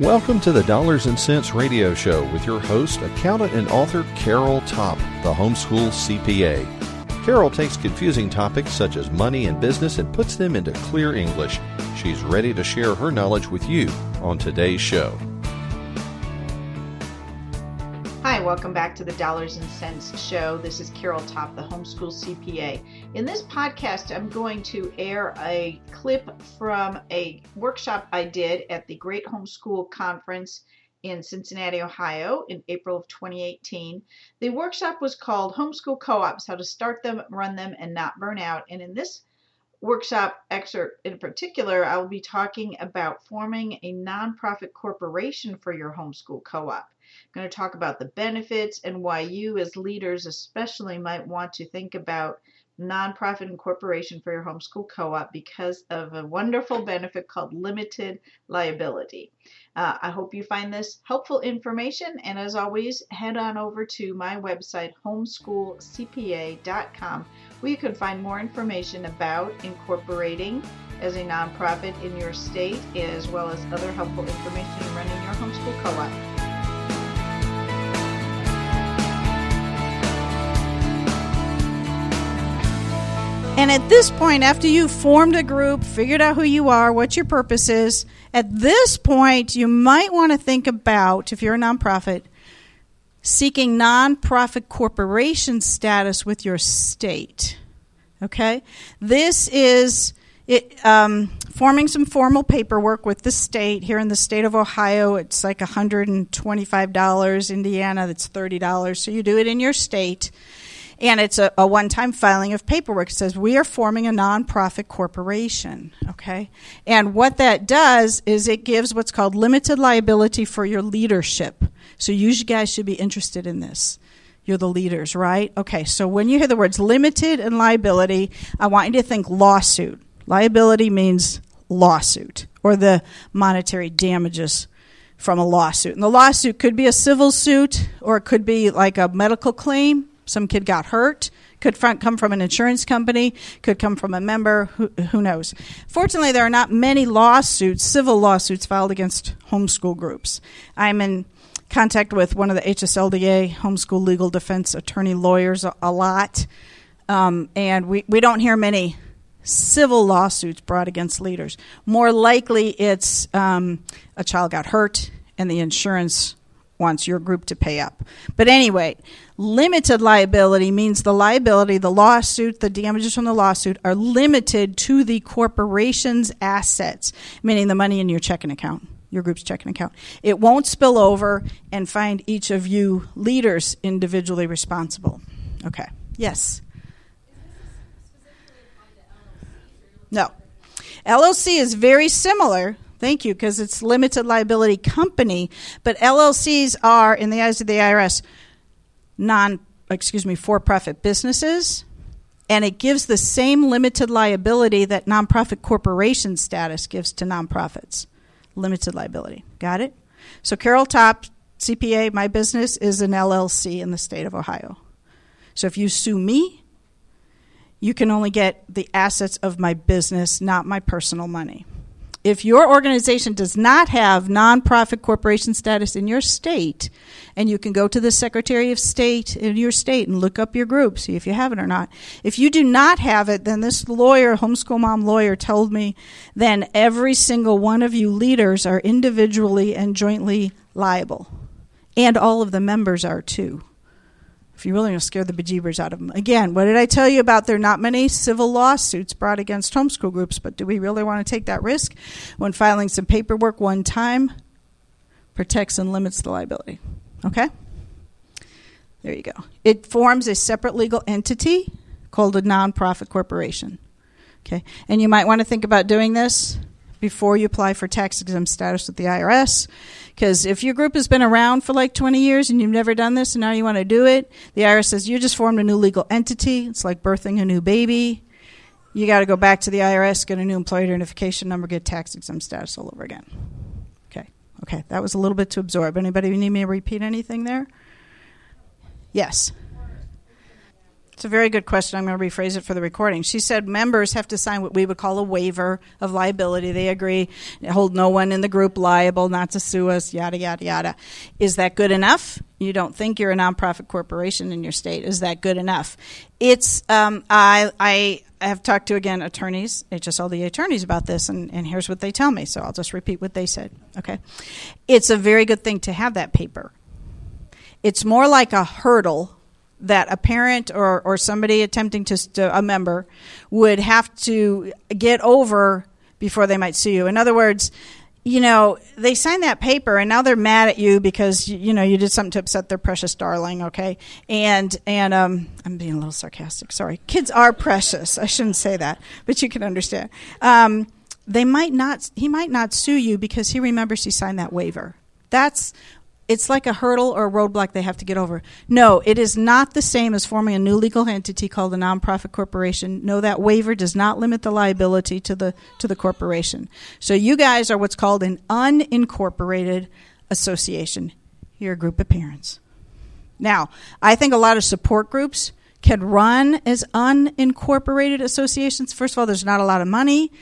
Welcome to the Dollars and Cents Radio Show with your host, accountant and author Carol Topp, the homeschool CPA. Carol takes confusing topics such as money and business and puts them into clear English. She's ready to share her knowledge with you on today's show. Welcome back to the Dollars and Cents Show. This is Carol Topp, the homeschool CPA. In this podcast, I'm going to air a clip from a workshop I did at the Great Homeschool Conference in Cincinnati, Ohio in April of 2018. The workshop was called Homeschool Co ops How to Start Them, Run Them, and Not Burn Out. And in this workshop excerpt in particular, I will be talking about forming a nonprofit corporation for your homeschool co op. I'm going to talk about the benefits and why you, as leaders, especially, might want to think about nonprofit incorporation for your homeschool co op because of a wonderful benefit called limited liability. Uh, I hope you find this helpful information, and as always, head on over to my website, homeschoolcpa.com, where you can find more information about incorporating as a nonprofit in your state, as well as other helpful information in running your homeschool co And at this point, after you've formed a group, figured out who you are, what your purpose is, at this point, you might want to think about, if you're a nonprofit, seeking nonprofit corporation status with your state. Okay? This is it, um, forming some formal paperwork with the state. Here in the state of Ohio, it's like $125. Indiana, that's $30. So you do it in your state and it's a, a one time filing of paperwork. It says, We are forming a nonprofit corporation. Okay? And what that does is it gives what's called limited liability for your leadership. So you guys should be interested in this. You're the leaders, right? Okay, so when you hear the words limited and liability, I want you to think lawsuit. Liability means lawsuit or the monetary damages from a lawsuit. And the lawsuit could be a civil suit or it could be like a medical claim some kid got hurt. Could front, come from an insurance company could come from a member who, who knows? Fortunately there are not many lawsuits civil lawsuits filed against homeschool groups. I'm in contact with one of the hslda homeschool legal defense attorney lawyers a, a lot. Um, and we, we don't hear many civil lawsuits brought against leaders. More likely it's um, a child got hurt and the insurance wants your group to pay up. But anyway, limited liability means the liability, the lawsuit, the damages from the lawsuit are limited to the corporation's assets, meaning the money in your checking account. Your group's checking account. It won't spill over and find each of you leaders individually responsible. Okay. Yes. No. LLC is very similar Thank you, because it's limited liability company. But LLCs are, in the eyes of the IRS, non, excuse me, for-profit businesses, and it gives the same limited liability that nonprofit corporation status gives to nonprofits. Limited liability. Got it? So Carol Topp CPA, my business is an LLC in the state of Ohio. So if you sue me, you can only get the assets of my business, not my personal money if your organization does not have nonprofit corporation status in your state, and you can go to the Secretary of State in your state and look up your group, see if you have it or not. If you do not have it, then this lawyer, homeschool mom lawyer, told me then every single one of you leaders are individually and jointly liable. And all of the members are too if you really want to scare the bejeebers out of them. Again, what did I tell you about? There are not many civil lawsuits brought against homeschool groups, but do we really want to take that risk when filing some paperwork one time protects and limits the liability? Okay? There you go. It forms a separate legal entity called a nonprofit corporation. Okay? And you might want to think about doing this before you apply for tax exempt status with the IRS. Because if your group has been around for like 20 years and you've never done this and now you want to do it, the IRS says you just formed a new legal entity. It's like birthing a new baby. You got to go back to the IRS, get a new employee identification number, get tax exempt status all over again. Okay. Okay. That was a little bit to absorb. Anybody need me to repeat anything there? Yes. It's a very good question. I'm going to rephrase it for the recording. She said members have to sign what we would call a waiver of liability. They agree, hold no one in the group liable, not to sue us, yada, yada, yada. Is that good enough? You don't think you're a nonprofit corporation in your state. Is that good enough? It's, um, I, I have talked to, again, attorneys, HSLDA attorneys about this, and, and here's what they tell me. So I'll just repeat what they said. Okay. It's a very good thing to have that paper. It's more like a hurdle that a parent or, or somebody attempting to, a member would have to get over before they might sue you. In other words, you know, they signed that paper and now they're mad at you because you know you did something to upset their precious darling, okay? And and um, I'm being a little sarcastic. Sorry, kids are precious. I shouldn't say that, but you can understand. Um, they might not. He might not sue you because he remembers he signed that waiver. That's it's like a hurdle or a roadblock they have to get over. No, it is not the same as forming a new legal entity called a nonprofit corporation. No, that waiver does not limit the liability to the to the corporation. So you guys are what's called an unincorporated association. You're a group of parents. Now, I think a lot of support groups can run as unincorporated associations. First of all, there's not a lot of money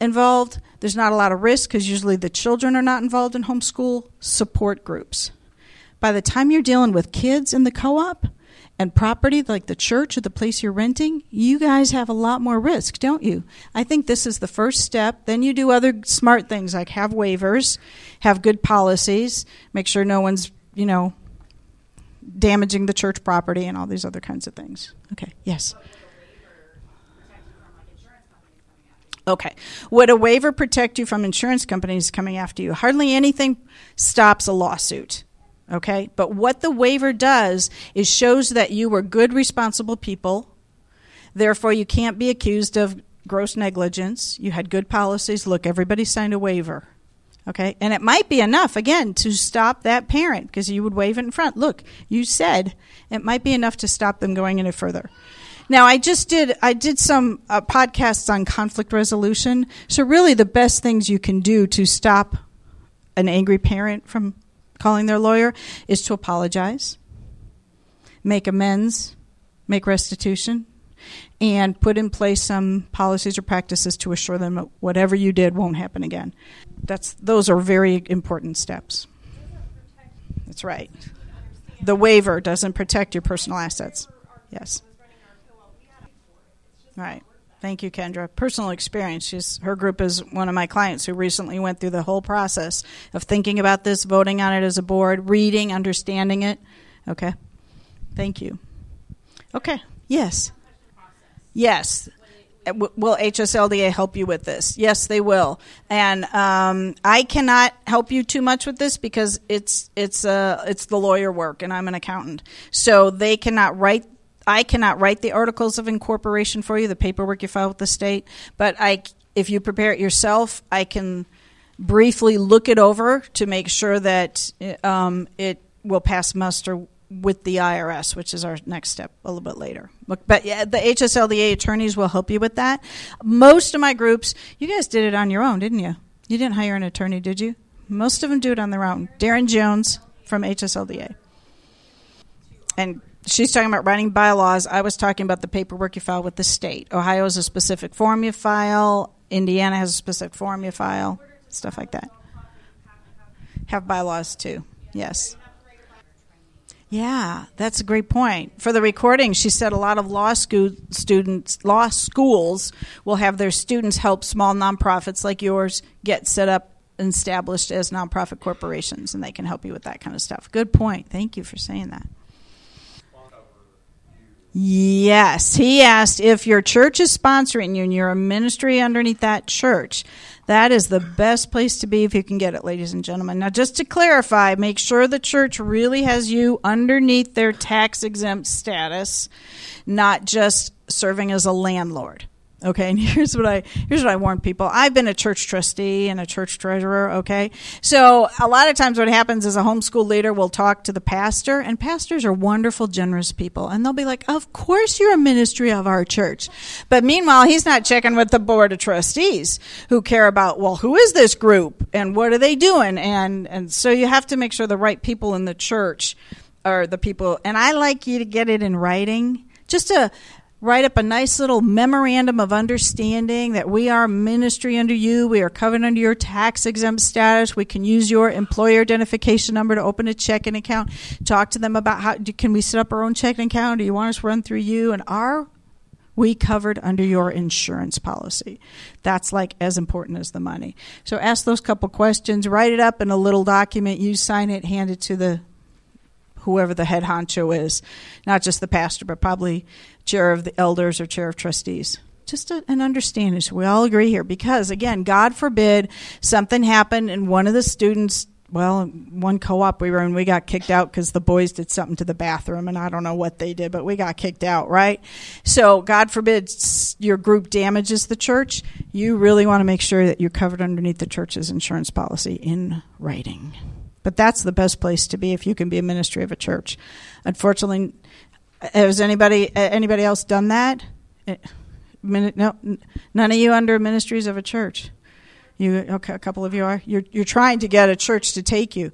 involved. There's not a lot of risk because usually the children are not involved in homeschool support groups. By the time you're dealing with kids in the co op and property like the church or the place you're renting, you guys have a lot more risk, don't you? I think this is the first step. Then you do other smart things like have waivers, have good policies, make sure no one's, you know, damaging the church property and all these other kinds of things. Okay, yes. Okay. Would a waiver protect you from insurance companies coming after you? Hardly anything stops a lawsuit. Okay? But what the waiver does is shows that you were good, responsible people. Therefore, you can't be accused of gross negligence. You had good policies. Look, everybody signed a waiver. Okay? And it might be enough, again, to stop that parent because you would waive it in front. Look, you said it might be enough to stop them going any further. Now, I just did I did some uh, podcasts on conflict resolution. So really, the best things you can do to stop an angry parent from calling their lawyer is to apologize, make amends, make restitution, and put in place some policies or practices to assure them that whatever you did won't happen again. That's those are very important steps. That's right. The waiver doesn't protect your personal assets. Yes. Right. Thank you, Kendra. Personal experience. She's her group is one of my clients who recently went through the whole process of thinking about this, voting on it as a board, reading, understanding it. Okay. Thank you. Okay. Yes. Yes. Will HSLDA help you with this? Yes, they will. And um, I cannot help you too much with this because it's it's uh, it's the lawyer work, and I'm an accountant. So they cannot write I cannot write the articles of incorporation for you, the paperwork you file with the state, but I, if you prepare it yourself, I can briefly look it over to make sure that um, it will pass muster with the IRS, which is our next step a little bit later. But yeah, the HSLDA attorneys will help you with that. Most of my groups, you guys did it on your own, didn't you? You didn't hire an attorney, did you? Most of them do it on their own. Darren Jones from HSLDA. And she's talking about writing bylaws. I was talking about the paperwork you file with the state. Ohio has a specific form you file. Indiana has a specific form you file. Stuff like that. Have bylaws too. Yes. Yeah, that's a great point. For the recording, she said a lot of law school students, law schools will have their students help small nonprofits like yours get set up and established as nonprofit corporations, and they can help you with that kind of stuff. Good point. Thank you for saying that. Yes. He asked if your church is sponsoring you and you're a ministry underneath that church. That is the best place to be if you can get it, ladies and gentlemen. Now, just to clarify, make sure the church really has you underneath their tax exempt status, not just serving as a landlord. Okay, and here's what I here's what I warn people. I've been a church trustee and a church treasurer, okay? So a lot of times what happens is a homeschool leader will talk to the pastor, and pastors are wonderful, generous people, and they'll be like, Of course you're a ministry of our church. But meanwhile, he's not checking with the board of trustees who care about, well, who is this group and what are they doing? And and so you have to make sure the right people in the church are the people and I like you to get it in writing just to write up a nice little memorandum of understanding that we are ministry under you. We are covered under your tax exempt status. We can use your employer identification number to open a checking account. Talk to them about how can we set up our own checking account? Do you want us to run through you? And are we covered under your insurance policy? That's like as important as the money. So ask those couple questions, write it up in a little document, you sign it, hand it to the whoever the head honcho is, not just the pastor, but probably chair of the elders or chair of trustees. Just a, an understanding so we all agree here. Because again, God forbid something happened and one of the students well, one co-op we were in, we got kicked out because the boys did something to the bathroom, and I don't know what they did, but we got kicked out, right? So, God forbid your group damages the church. You really want to make sure that you're covered underneath the church's insurance policy in writing. But that's the best place to be if you can be a ministry of a church. Unfortunately, has anybody anybody else done that? Eh, no, none of you under ministries of a church. You okay? A couple of you are. You're you're trying to get a church to take you.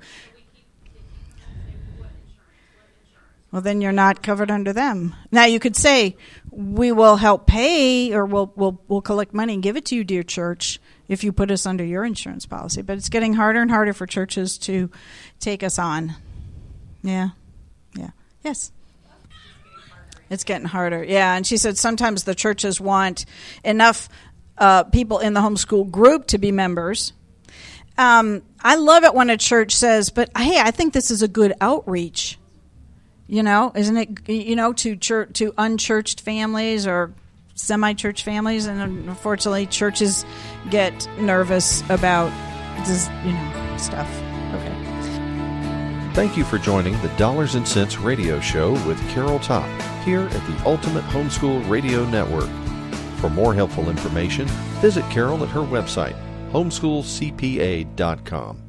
Well, then you're not covered under them. Now you could say, "We will help pay, or we'll we'll we'll collect money and give it to you, dear church, if you put us under your insurance policy." But it's getting harder and harder for churches to take us on. Yeah, yeah, yes. It's getting harder. Yeah, and she said sometimes the churches want enough uh, people in the homeschool group to be members. Um, I love it when a church says, "But hey, I think this is a good outreach." You know, isn't it? You know, to church to unchurched families or semi-church families, and unfortunately, churches get nervous about this, you know, stuff. Okay. Thank you for joining the Dollars and Cents Radio Show with Carol Topp here at the Ultimate Homeschool Radio Network. For more helpful information, visit Carol at her website, homeschoolcpa.com.